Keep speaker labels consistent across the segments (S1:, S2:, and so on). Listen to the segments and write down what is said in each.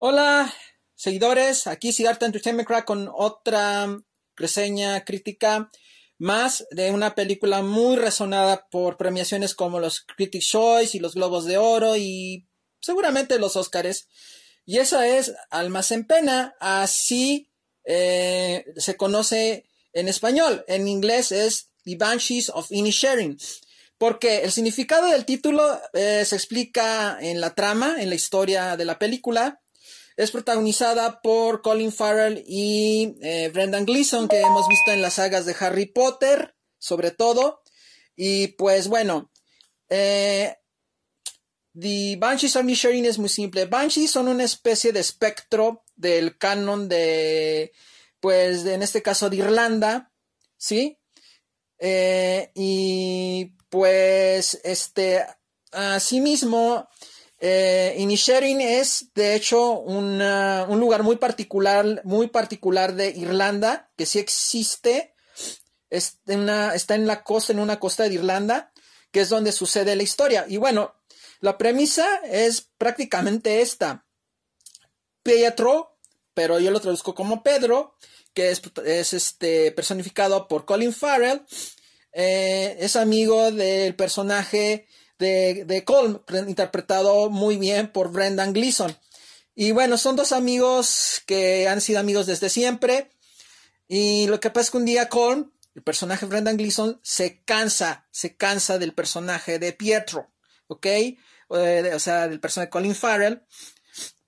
S1: Hola, seguidores. Aquí Siddhartha Entertainment Crack con otra reseña crítica más de una película muy resonada por premiaciones como los Critics Choice y los Globos de Oro y seguramente los Oscars. Y esa es Almas en Pena. Así eh, se conoce en español. En inglés es The Banshees of Inisherin. Porque el significado del título eh, se explica en la trama, en la historia de la película. Es protagonizada por Colin Farrell y eh, Brendan Gleeson, que hemos visto en las sagas de Harry Potter, sobre todo. Y pues bueno, eh, The Banshees of Nisharin es muy simple. Banshees son una especie de espectro del canon de, pues en este caso de Irlanda, ¿sí? Eh, y pues, este, asimismo, eh, Inisherin es, de hecho, un lugar muy particular, muy particular de Irlanda, que sí existe. está en la costa, en una costa de Irlanda, que es donde sucede la historia. Y bueno, la premisa es prácticamente esta. Pietro, pero yo lo traduzco como Pedro, que es, este, personificado por Colin Farrell, eh, es amigo del personaje de, de Colm, interpretado muy bien por Brendan Gleeson. Y bueno, son dos amigos que han sido amigos desde siempre. Y lo que pasa es que un día Colm, el personaje Brendan Gleeson, se cansa, se cansa del personaje de Pietro, ¿ok? o sea, del personaje de Colin Farrell.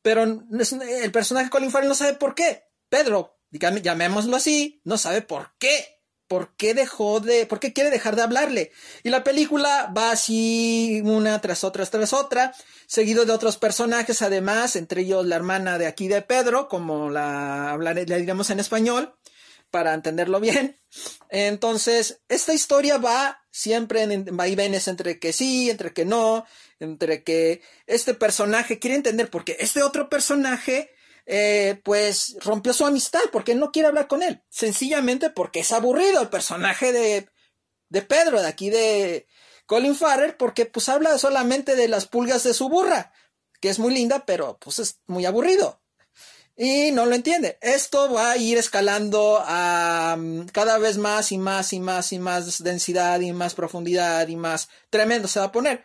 S1: Pero el personaje de Colin Farrell no sabe por qué. Pedro, llamémoslo así, no sabe por qué por qué dejó de, por qué quiere dejar de hablarle. Y la película va así una tras otra tras otra, seguido de otros personajes además, entre ellos la hermana de aquí de Pedro, como la hablaré, diremos en español, para entenderlo bien. Entonces, esta historia va siempre en vaivenes entre que sí, entre que no, entre que este personaje quiere entender porque este otro personaje eh, pues rompió su amistad porque no quiere hablar con él. Sencillamente porque es aburrido el personaje de, de Pedro, de aquí de Colin Farrell, porque pues habla solamente de las pulgas de su burra, que es muy linda, pero pues es muy aburrido. Y no lo entiende. Esto va a ir escalando a mm, cada vez más y más y más y más densidad y más profundidad y más tremendo se va a poner.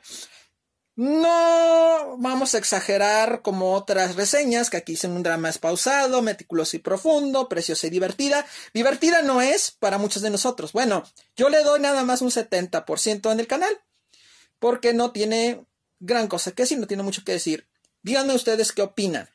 S1: No vamos a exagerar como otras reseñas, que aquí dicen un drama es pausado, meticuloso y profundo, preciosa y divertida. Divertida no es para muchos de nosotros. Bueno, yo le doy nada más un 70% en el canal, porque no tiene gran cosa que decir, no tiene mucho que decir. Díganme ustedes qué opinan.